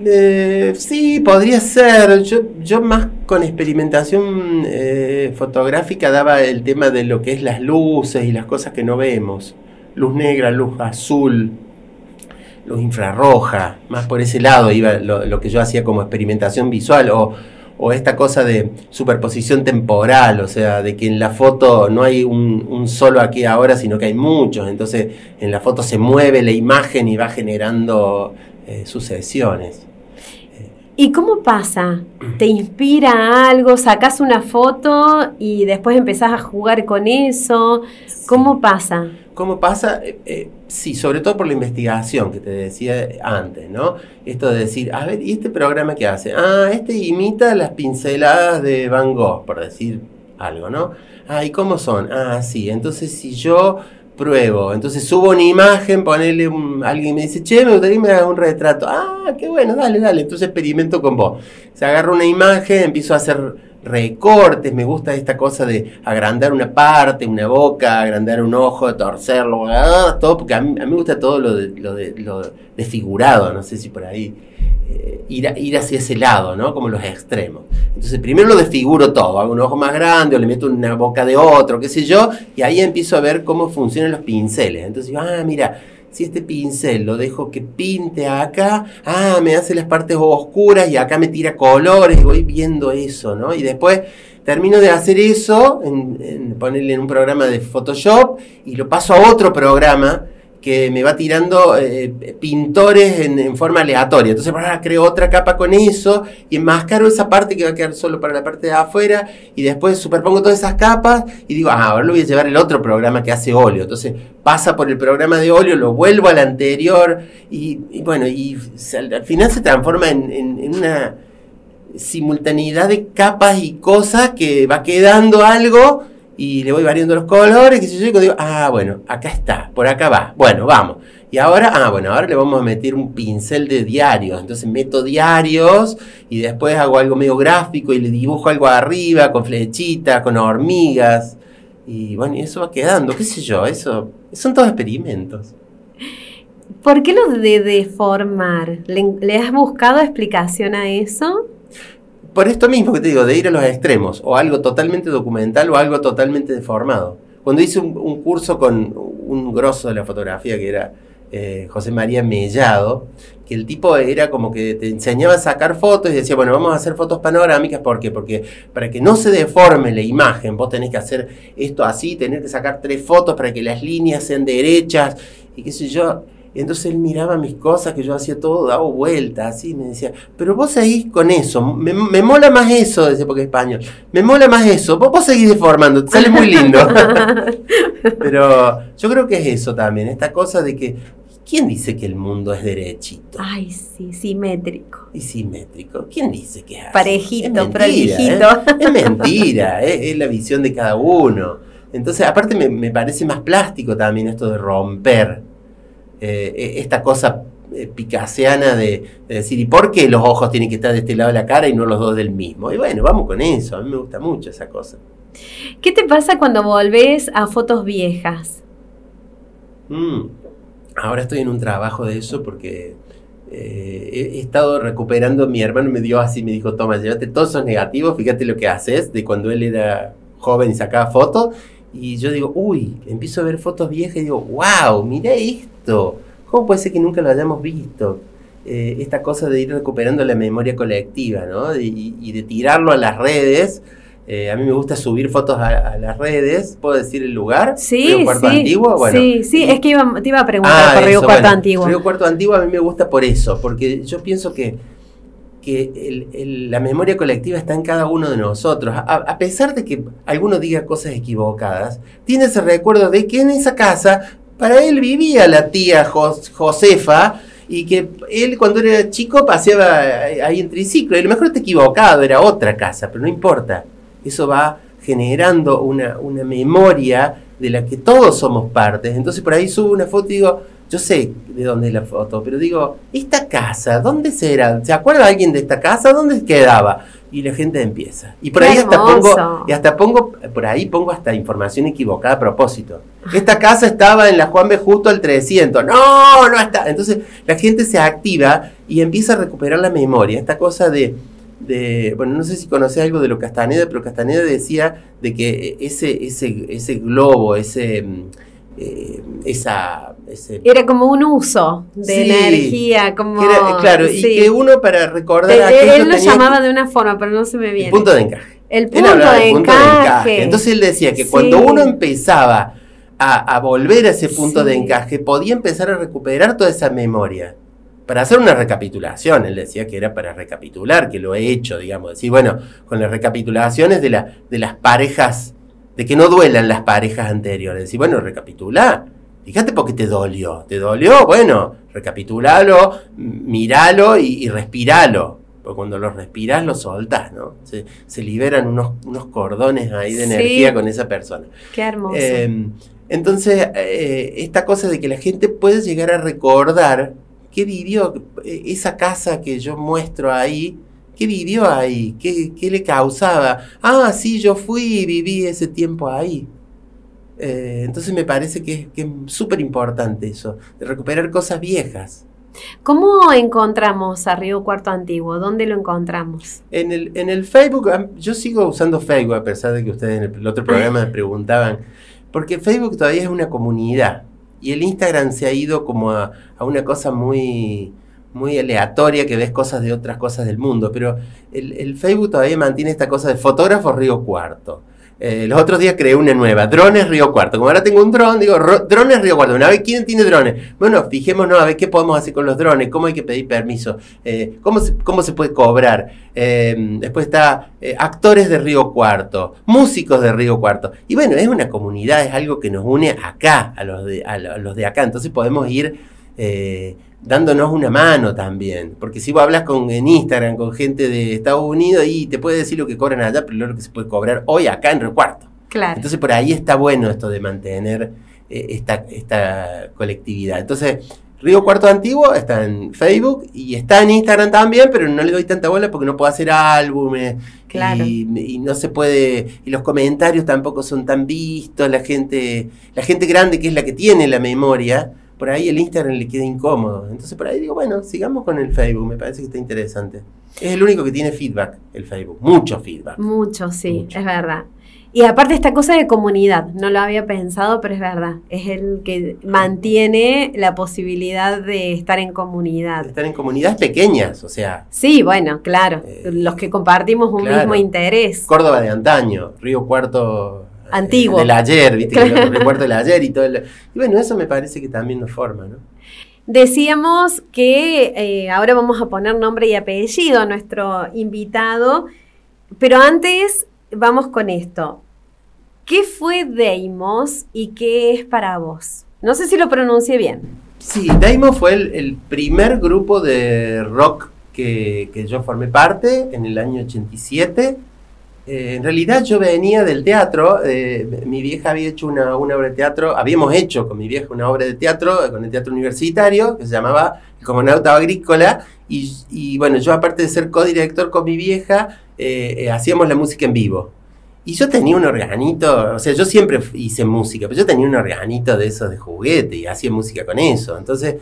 Eh, sí, podría ser. Yo, yo más con experimentación eh, fotográfica daba el tema de lo que es las luces y las cosas que no vemos. Luz negra, luz azul, luz infrarroja. Más por ese lado iba lo, lo que yo hacía como experimentación visual. O, o esta cosa de superposición temporal, o sea, de que en la foto no hay un, un, solo aquí ahora, sino que hay muchos, entonces en la foto se mueve la imagen y va generando eh, sucesiones. ¿Y cómo pasa? ¿Te inspira algo? ¿Sacas una foto y después empezás a jugar con eso? ¿Cómo pasa? ¿Cómo pasa? Eh, eh, sí, sobre todo por la investigación que te decía antes, ¿no? Esto de decir, a ver, ¿y este programa qué hace? Ah, este imita las pinceladas de Van Gogh, por decir algo, ¿no? Ah, ¿y cómo son? Ah, sí, entonces si yo pruebo, entonces subo una imagen, ponerle un, alguien me dice, che, me gustaría que me haga un retrato. Ah, qué bueno, dale, dale, entonces experimento con vos. Se agarra una imagen, empiezo a hacer recortes, me gusta esta cosa de agrandar una parte, una boca, agrandar un ojo, torcerlo, ah, todo, porque a mí, a mí, me gusta todo lo, de, lo, de, lo desfigurado, no sé si por ahí eh, ir, ir hacia ese lado, ¿no? Como los extremos. Entonces primero lo desfiguro todo, hago un ojo más grande o le meto una boca de otro, qué sé yo, y ahí empiezo a ver cómo funcionan los pinceles. Entonces digo, ah, mira, si este pincel lo dejo que pinte acá, ah, me hace las partes oscuras y acá me tira colores, y voy viendo eso, ¿no? Y después termino de hacer eso, ponerle en un programa de Photoshop y lo paso a otro programa que me va tirando eh, pintores en, forma aleatoria. Entonces, ahora creo otra capa con eso y enmascaro esa parte que va a quedar solo para la parte de afuera y después superpongo todas esas capas y digo, ah, ahora lo voy a llevar el otro programa que hace óleo. Entonces, pasa por el programa de óleo, lo vuelvo al anterior y, y bueno, y al, al, final se transforma en, en una simultaneidad de capas y cosas que va quedando algo y le voy variando los colores, que si yo digo, ah, bueno, acá está, por acá va, bueno, vamos. Y ahora, ah, bueno, ahora le vamos a meter un pincel de diarios. Entonces meto diarios y después hago algo medio gráfico y le dibujo algo arriba con flechitas, con hormigas. Y bueno, y eso va quedando, qué sé yo, eso son todos experimentos. ¿Por qué lo de deformar? ¿Le, ¿Le has buscado explicación a eso? Por esto mismo que te digo, de ir a los extremos, o algo totalmente documental o algo totalmente deformado. Cuando hice un, curso con un grosso de la fotografía que era eh, José María Mellado, que el tipo era como que te enseñaba a sacar fotos y decía, bueno, vamos a hacer fotos panorámicas, ¿por qué? Porque para que no se deforme la imagen, vos tenés que hacer esto así, tenés que sacar tres fotos para que las líneas sean derechas, y qué sé yo. Y entonces él miraba mis cosas, que yo hacía todo, daba vueltas, así, y me decía, pero vos seguís con eso, me, me mola más eso, decía porque es español, me mola más eso, vos, vos seguís deformando, te sale muy lindo. [LAUGHS] pero yo creo que es eso también, esta cosa de que, ¿quién dice que el mundo es derechito? Ay, sí, simétrico. Y simétrico, ¿quién dice que es así? Parejito, es mentira, prolijito. ¿eh? Es mentira, [LAUGHS] ¿eh? es la visión de cada uno. Entonces, aparte me, me parece más plástico también esto de romper eh, e- esta cosa eh, picaseana de, de decir, ¿y por qué los ojos tienen que estar de este lado de la cara y no los dos del mismo? Y bueno, vamos con eso, a mí me gusta mucho esa cosa. ¿Qué te pasa cuando volvés a fotos viejas? Mm. Ahora estoy en un trabajo de eso porque eh, he, he estado recuperando, mi hermano me dio así, me dijo, toma, llévate todos esos negativos, fíjate lo que haces de cuando él era joven y sacaba fotos. Y yo digo, uy, empiezo a ver fotos viejas y digo, wow, mira esto. ¿Cómo puede ser que nunca lo hayamos visto? Eh, esta cosa de ir recuperando la memoria colectiva, ¿no? Y, y de tirarlo a las redes. Eh, a mí me gusta subir fotos a, a las redes. ¿Puedo decir el lugar? Sí, Río Cuarto sí. Antiguo. Bueno, sí, sí, es que iba- te iba a preguntar Ah, por Río eso, Cuarto bueno, Antiguo. Río Cuarto Antiguo a mí me gusta por eso, porque yo pienso que, que la memoria colectiva está en cada uno de nosotros. A, pesar de que alguno diga cosas equivocadas, tiene ese recuerdo de que en esa casa, para él vivía la tía Jos- Josefa. Y que él cuando era chico paseaba ahí en triciclo. Y a lo mejor está equivocado, era otra casa, pero no importa. Eso va generando una, una memoria de la que todos somos partes. Entonces por ahí subo una foto y digo, yo sé de dónde es la foto, pero digo, ¿esta casa? ¿Dónde será? ¿Se acuerda alguien de esta casa? ¿Dónde quedaba? Y la gente empieza. Y por Qué ahí hasta pongo, y hasta pongo, por ahí pongo hasta información equivocada a propósito. Esta casa estaba en la Juan B. justo al 300. No, no está. Entonces la gente se activa y empieza a recuperar la memoria. Esta cosa de, de bueno, no sé si conoces algo de lo Castaneda, pero Castaneda decía de que ese, ese, ese globo, ese, mm, eh, esa, ese Era como un uso de Sí. energía, como... era- claro, y sí. que uno para recordar Él- aquello él lo llamaba que- de una forma, pero no se me viene. el punto de encaje. El punto de punto encaje. Entonces él decía que Sí. cuando uno empezaba a, a volver a ese punto de encaje, podía empezar a recuperar toda esa memoria. Para hacer una recapitulación, él decía que era para recapitular, que lo he hecho, digamos, decir, bueno, con las recapitulaciones de, la, de las parejas, de que no duelan las parejas anteriores. Decir, bueno, recapitula, fíjate por qué te dolió. ¿Te dolió? Bueno, recapitulalo, miralo y, y respiralo. Porque cuando lo respiras, lo soltás, ¿no? Se, se liberan unos, unos cordones ahí de Sí. energía con esa persona. Qué hermoso. Eh, entonces, eh, esta cosa de que la gente puede llegar a recordar qué vivió eh, esa casa que yo muestro ahí, qué vivió ahí, qué, qué le causaba. Ah, sí, yo fui y viví ese tiempo ahí. Eh, entonces me parece que es que es súper importante eso, de recuperar cosas viejas. ¿Cómo encontramos a Río Cuarto Antiguo? ¿Dónde lo encontramos? En el, en el Facebook, yo sigo usando Facebook a pesar de que ustedes en el, el otro programa me preguntaban, porque Facebook todavía es una comunidad y el Instagram se ha ido como a, a una cosa muy, muy aleatoria que ves cosas de otras cosas del mundo, pero el, el Facebook todavía mantiene esta cosa de fotógrafo Río Cuarto. Eh, los otros días creé una nueva, drones Río Cuarto. Como ahora tengo un dron, digo, ro- drones Río Cuarto. Una vez, ¿quién tiene drones? Bueno, fijémonos a ver qué podemos hacer con los drones, cómo hay que pedir permiso, eh, cómo, se, cómo se puede cobrar. Eh, después está actores de Río Cuarto, músicos de Río Cuarto. Y bueno, es una comunidad, es algo que nos une acá, a los de, a lo- a los de acá. Entonces podemos ir dándonos una mano también. Porque si vos hablas con, en Instagram con gente de Estados Unidos y te puede decir lo que cobran allá, pero lo que se puede cobrar hoy acá en Río Cuarto. Claro. Entonces por ahí está bueno esto de mantener eh, esta, esta colectividad. Entonces, Río Cuarto Antiguo está en Facebook y está en Instagram también, pero no le doy tanta bola porque no puedo hacer álbumes Claro. y, y no se puede, y los comentarios tampoco son tan vistos, la gente, la gente grande que es la que tiene la memoria, por ahí el Instagram le queda incómodo. Entonces por ahí digo, bueno, sigamos con el Facebook, me parece que está interesante. Es el único que tiene feedback, el Facebook, mucho feedback. Mucho, sí, Mucho. es verdad. Y aparte esta cosa de comunidad, no lo había pensado, pero es verdad, es el que mantiene la posibilidad de estar en comunidad. Están en comunidades pequeñas, o sea, Sí, bueno, claro, Eh, los que compartimos un claro. mismo interés. Córdoba de antaño, Río Cuarto Antiguo. del ayer, ¿viste? Claro. Río Cuarto del ayer y todo. el- y bueno, eso me parece que también nos forma, ¿no? Decíamos que eh, ahora vamos a poner nombre y apellido a nuestro invitado, pero antes vamos con esto. ¿Qué fue Deimos y qué es para vos? No sé si lo pronuncié bien. Sí, Daimo fue el, el primer grupo de rock que, que yo formé parte en el año 87. Eh, en realidad yo venía del teatro, eh, mi vieja había hecho una, una obra de teatro, habíamos hecho con mi vieja una obra de teatro, eh, con el teatro universitario, que se llamaba El Comonauta Agrícola, y, bueno, yo aparte de ser codirector con mi vieja, eh, eh, hacíamos la música en vivo. Y yo tenía un organito, o sea, yo siempre hice música, pero yo tenía un organito de esos de juguete y hacía música con eso. Entonces,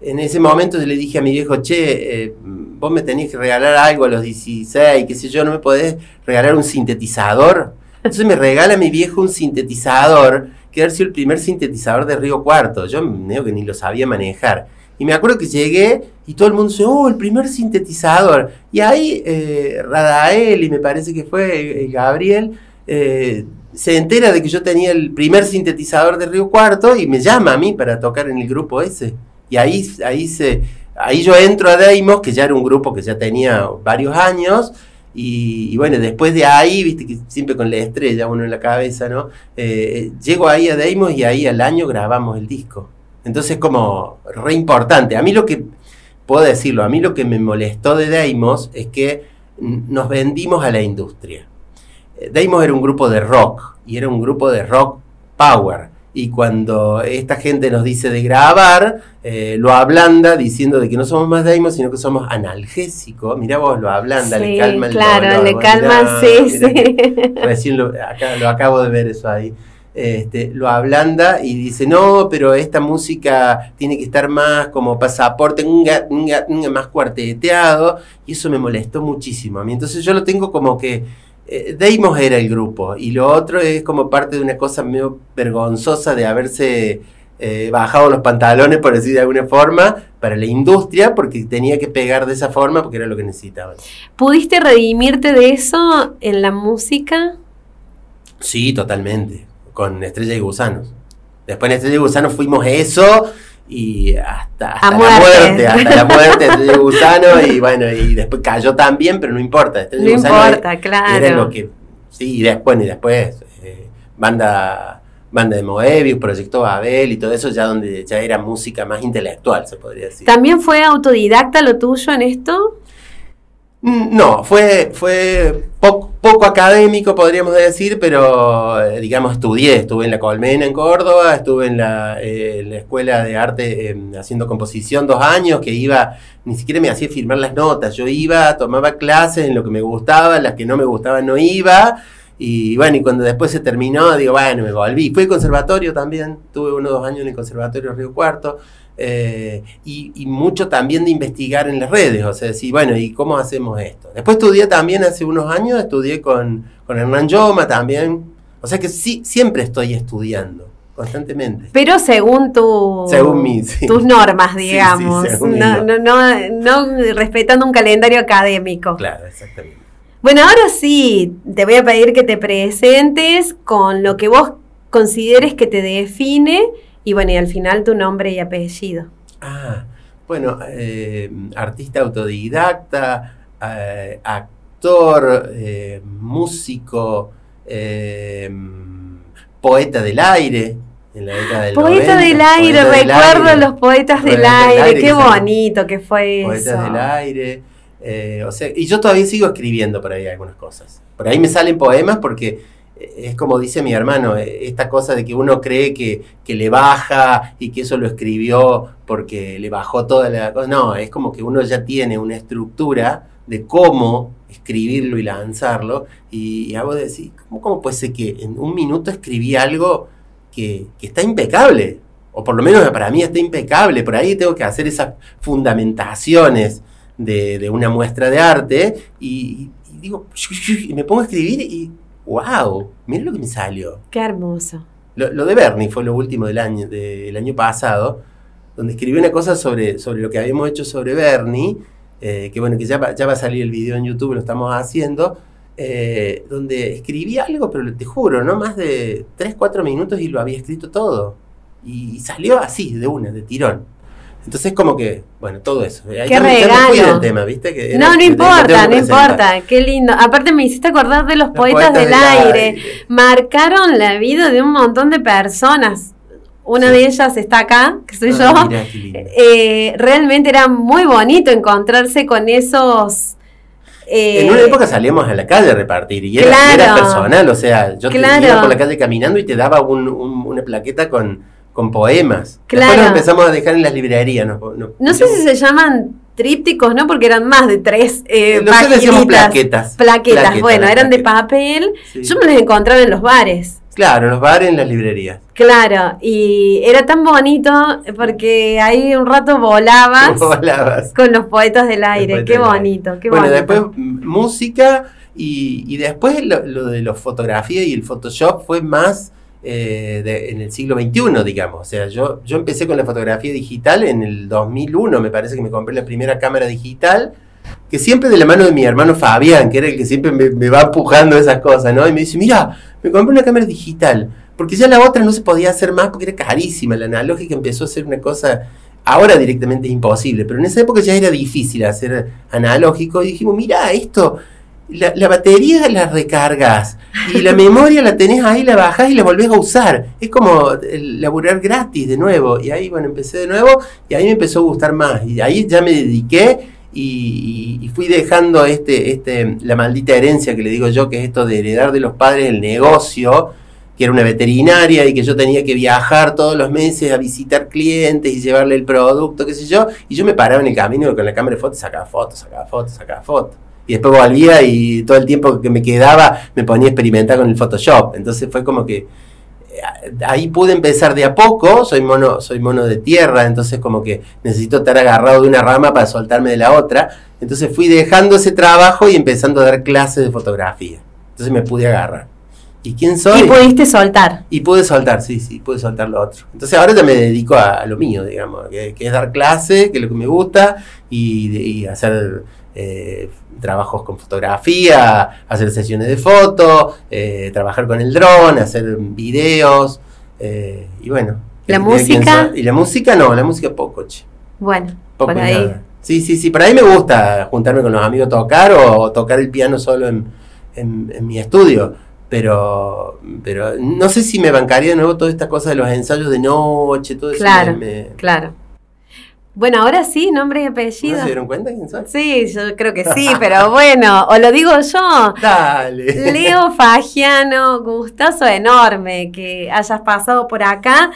en ese momento yo le dije a mi viejo, che, eh, vos me tenés que regalar algo a los 16, qué sé yo, no me podés regalar un sintetizador. Entonces me regala mi viejo un sintetizador, que sido el primer sintetizador de Río Cuarto. Yo que ni lo sabía manejar. Y me acuerdo que llegué y todo el mundo dice, oh, el primer sintetizador. Y ahí eh, Radael, y me parece que fue eh, Gabriel, eh, se entera de que yo tenía el primer sintetizador de Río Cuarto y me llama a mí para tocar en el grupo ese. Y ahí, ahí, se, ahí yo entro a Deimos, que ya era un grupo que ya tenía varios años. Y, bueno, después de ahí, viste que siempre con la estrella uno en la cabeza, ¿no? Eh, llego ahí a Deimos y ahí al año grabamos el disco. Entonces, como re importante. A mí lo que, puedo decirlo, a mí lo que me molestó de Deimos es que nos vendimos a la industria. Eh, Deimos era un grupo de rock y era un grupo de rock power. Y cuando esta gente nos dice de grabar, eh, lo ablanda diciendo de que no somos más Deimos, sino que somos analgésicos. Mirá vos, lo ablanda, le Sí, calma el claro, dolor. le calma, mirá, sí, mirá sí. [LAUGHS] Recién lo, acá- lo acabo de ver eso ahí. Este, lo ablanda y dice, no, pero esta música tiene que estar más como pasaporte, nga, nga, nga, más cuarteteado, y eso me molestó muchísimo a mí. Entonces yo lo tengo como que eh, Deimos era el grupo, y lo otro es como parte de una cosa medio vergonzosa de haberse eh, bajado los pantalones, por decir de alguna forma, para la industria, porque tenía que pegar de esa forma, porque era lo que necesitaban. ¿Pudiste redimirte de eso en la música? Sí, totalmente. Con Estrella y Gusanos. Después en Estrella y Gusanos fuimos eso y hasta, hasta la muerte. hasta la muerte de Estrella Gusano y bueno, y después cayó también, pero no importa. Estrella No Gusano importa, era claro. lo que sí, y después y después eh, banda banda de Moebius, Proyecto Babel y todo eso ya donde ya era música más intelectual, se podría decir. ¿También fue autodidacta lo tuyo en esto? Mm, No, fue, fue po- poco académico, podríamos decir, pero eh, digamos estudié, estuve en la Colmena en Córdoba, estuve en la, eh, Escuela de Arte eh, haciendo composición dos años, que iba, ni siquiera me hacía firmar las notas, yo iba, tomaba clases en lo que me gustaba, las que no me gustaban no iba, y bueno, y cuando después se terminó, digo, bueno, me volví. Fui al conservatorio también, tuve uno o dos años en el conservatorio Río Cuarto, eh, y, y mucho también de investigar en las redes, o sea, decir, bueno, ¿y cómo hacemos esto? Después estudié también hace unos años, estudié con, con Hernán Yoma también, o sea que sí, siempre estoy estudiando, constantemente. Pero según tu, Según mi, sí. tus normas, Sí, sí, digamos. según mis no, no, no, no respetando un calendario académico. Claro, exactamente. Bueno, ahora sí, te voy a pedir que te presentes con lo que vos consideres que te define y bueno, y al final tu nombre y apellido. Ah, bueno, eh, artista autodidacta, eh, actor, eh, músico, poeta del aire. En la década del Poeta 90, del aire, poeta del recuerdo aire, los poetas del Poetas del aire, aire, qué bonito que fue eso. Poetas del aire. eh, o sea, y yo todavía sigo escribiendo por ahí algunas cosas. Por ahí me salen poemas porque es como dice mi hermano, eh, esta cosa de que uno cree que, que le baja y que eso lo escribió porque le bajó toda la cosa. No, es como que uno ya tiene una estructura de cómo escribirlo y lanzarlo. Y, hago de decir, ¿cómo, ¿cómo puede ser que en un minuto escribí algo que, que está impecable? O por lo menos para mí está impecable. Por ahí tengo que hacer esas fundamentaciones de, de una muestra de arte y, y digo, y me pongo a escribir y wow, mira lo que me salió. Qué hermoso. Lo, lo de Bernie fue lo último del año, del año pasado, donde escribí una cosa sobre, sobre lo que habíamos hecho sobre Bernie, eh, que bueno, que ya va, ya va a salir el video en YouTube, lo estamos haciendo, eh, donde escribí algo, pero te juro, no más de 3, 4 minutos y lo había escrito todo. Y, y salió así, de una, de tirón. Entonces como que, bueno, todo eso. Ahí ¡Qué me- regalo! del tema, ¿viste? Que era- No, no importa, no importa, qué lindo. Aparte me hiciste acordar de los, Los poetas, del, aire. Marcaron la vida de un montón de personas. Una Sí. de ellas está acá, que soy Ah, yo. mirá. Eh, realmente era muy bonito encontrarse con esos Eh, En una época salíamos a la calle a repartir y era, Claro. era personal, o sea, yo te iba por la calle caminando y te daba un- un- una plaqueta con, con poemas. Claro. Después nos empezamos a dejar en las librerías. nos- nos- No sé si se llaman trípticos, ¿no? Porque eran más de tres eh, Nosotros decíamos plaquetas. Plaquetas, Plaquetas, bueno, eran de papel. Sí. Yo me las encontraba en los bares. Claro, en los bares, en las librerías. Claro, y era tan bonito porque ahí un rato volabas ¿Cómo [LAUGHS] volabas? con los poetas del aire. Después Qué del aire. bonito, qué bueno, bonito. después mm, música y, y después lo, lo de la fotografía y el Photoshop fue más eh, de- en el siglo XXI, digamos. O sea, yo, yo empecé con la fotografía digital en el 2001, me parece que me compré la primera cámara digital, que siempre de la mano de mi hermano Fabián, que era el que siempre me, va empujando esas cosas, ¿no? Y me dice, mira, me compré una cámara digital, porque ya la otra no se podía hacer más porque era carísima, la analógica empezó a ser una cosa... Ahora directamente es imposible, pero en esa época ya era difícil hacer analógico y dijimos, mira, esto, la, la batería la recargas y la memoria la tenés ahí, la bajás y la volvés a usar. Es como el laburar gratis de nuevo. Y ahí, bueno, empecé de nuevo y ahí me empezó a gustar más. Y ahí ya me dediqué y, y fui dejando este, este, la maldita herencia que le digo yo, que es esto de heredar de los padres el negocio que era una veterinaria y que yo tenía que viajar todos los meses a visitar clientes y llevarle el producto, qué sé yo, y yo me paraba en el camino con la cámara de fotos, sacaba fotos, sacaba fotos, sacaba fotos. Y después volvía y todo el tiempo que me quedaba me ponía a experimentar con el Photoshop. Entonces fue como que eh, ahí pude empezar de a poco, soy mono, soy mono de tierra, entonces como que necesito estar agarrado de una rama para soltarme de la otra. Entonces fui dejando ese trabajo y empezando a dar clases de fotografía. Entonces me pude agarrar. ¿Y quién soy? Y pudiste soltar. Y pude soltar, sí, sí, pude soltar lo otro. Entonces ahora ya me dedico a, a lo mío, digamos, que, que es dar clase, que es lo que me gusta, y, y hacer eh, trabajos con fotografía, hacer sesiones de foto, eh, trabajar con el dron, hacer videos, eh, y bueno. ¿La ¿de quién música? Y la música no, la música poco, che. Bueno, Poco por ahí. nada. Sí, sí, sí, por ahí me gusta juntarme con los amigos a tocar o, o tocar el piano solo en, en- en mi estudio. Pero, pero no sé si me bancaría de nuevo toda esta cosa de los ensayos de noche, todo eso. Me- claro. Bueno, ahora sí, nombre y ¿No apellido. se dieron cuenta quién soy? Sí, yo creo que sí, pero bueno, o lo digo yo. [LAUGHS] Dale. Leo Fagiano, gustazo enorme que hayas pasado por acá.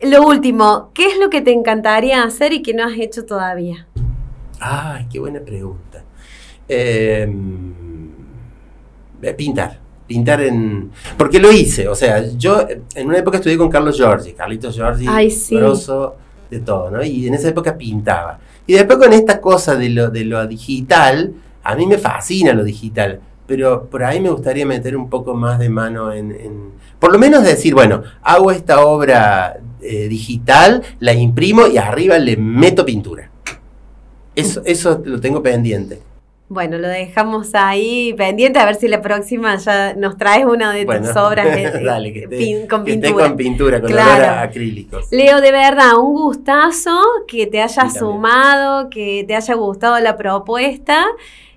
Lo último, ¿qué es lo que te encantaría hacer y que no has hecho todavía? Ay, qué buena pregunta. Eh, eh, pintar. Pintar en. Porque lo hice. O sea, yo en una época estudié con Carlos Giorgi. Carlitos Giorgi, Ay, sí. grosso de todo, ¿no? Y en esa época pintaba. Y después con esta cosa de lo, de lo digital, a mí me fascina lo digital. Pero por ahí me gustaría meter un poco más de mano en. por lo menos decir, bueno, hago esta obra eh, digital, la imprimo y arriba le meto pintura. Eso, eso lo tengo pendiente. Bueno, lo dejamos ahí pendiente a ver si la próxima ya nos traes una de Bueno, tus obras [LAUGHS] de- dale, que esté, pin- con que esté pintura. con pintura, con Claro. olor a acrílicos. Leo, de verdad, un gustazo que te haya Sí, también. sumado, que te haya gustado la propuesta.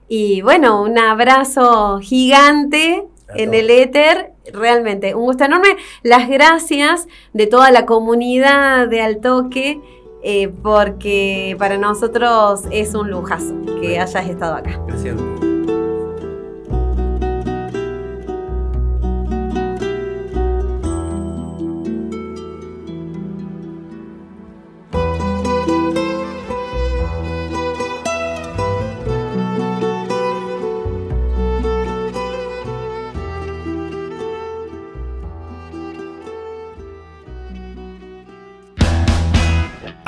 Y bueno, un abrazo gigante A en todos. el éter. Realmente, un gusto enorme. Las gracias de toda la comunidad de Altoque, eh, porque para nosotros es un lujazo que hayas estado acá. Gracias.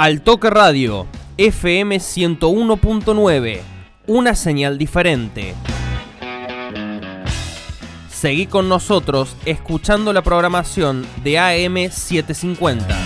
Al Toque Radio, FM 101.9, una señal diferente. Seguí con nosotros escuchando la programación de AM 750.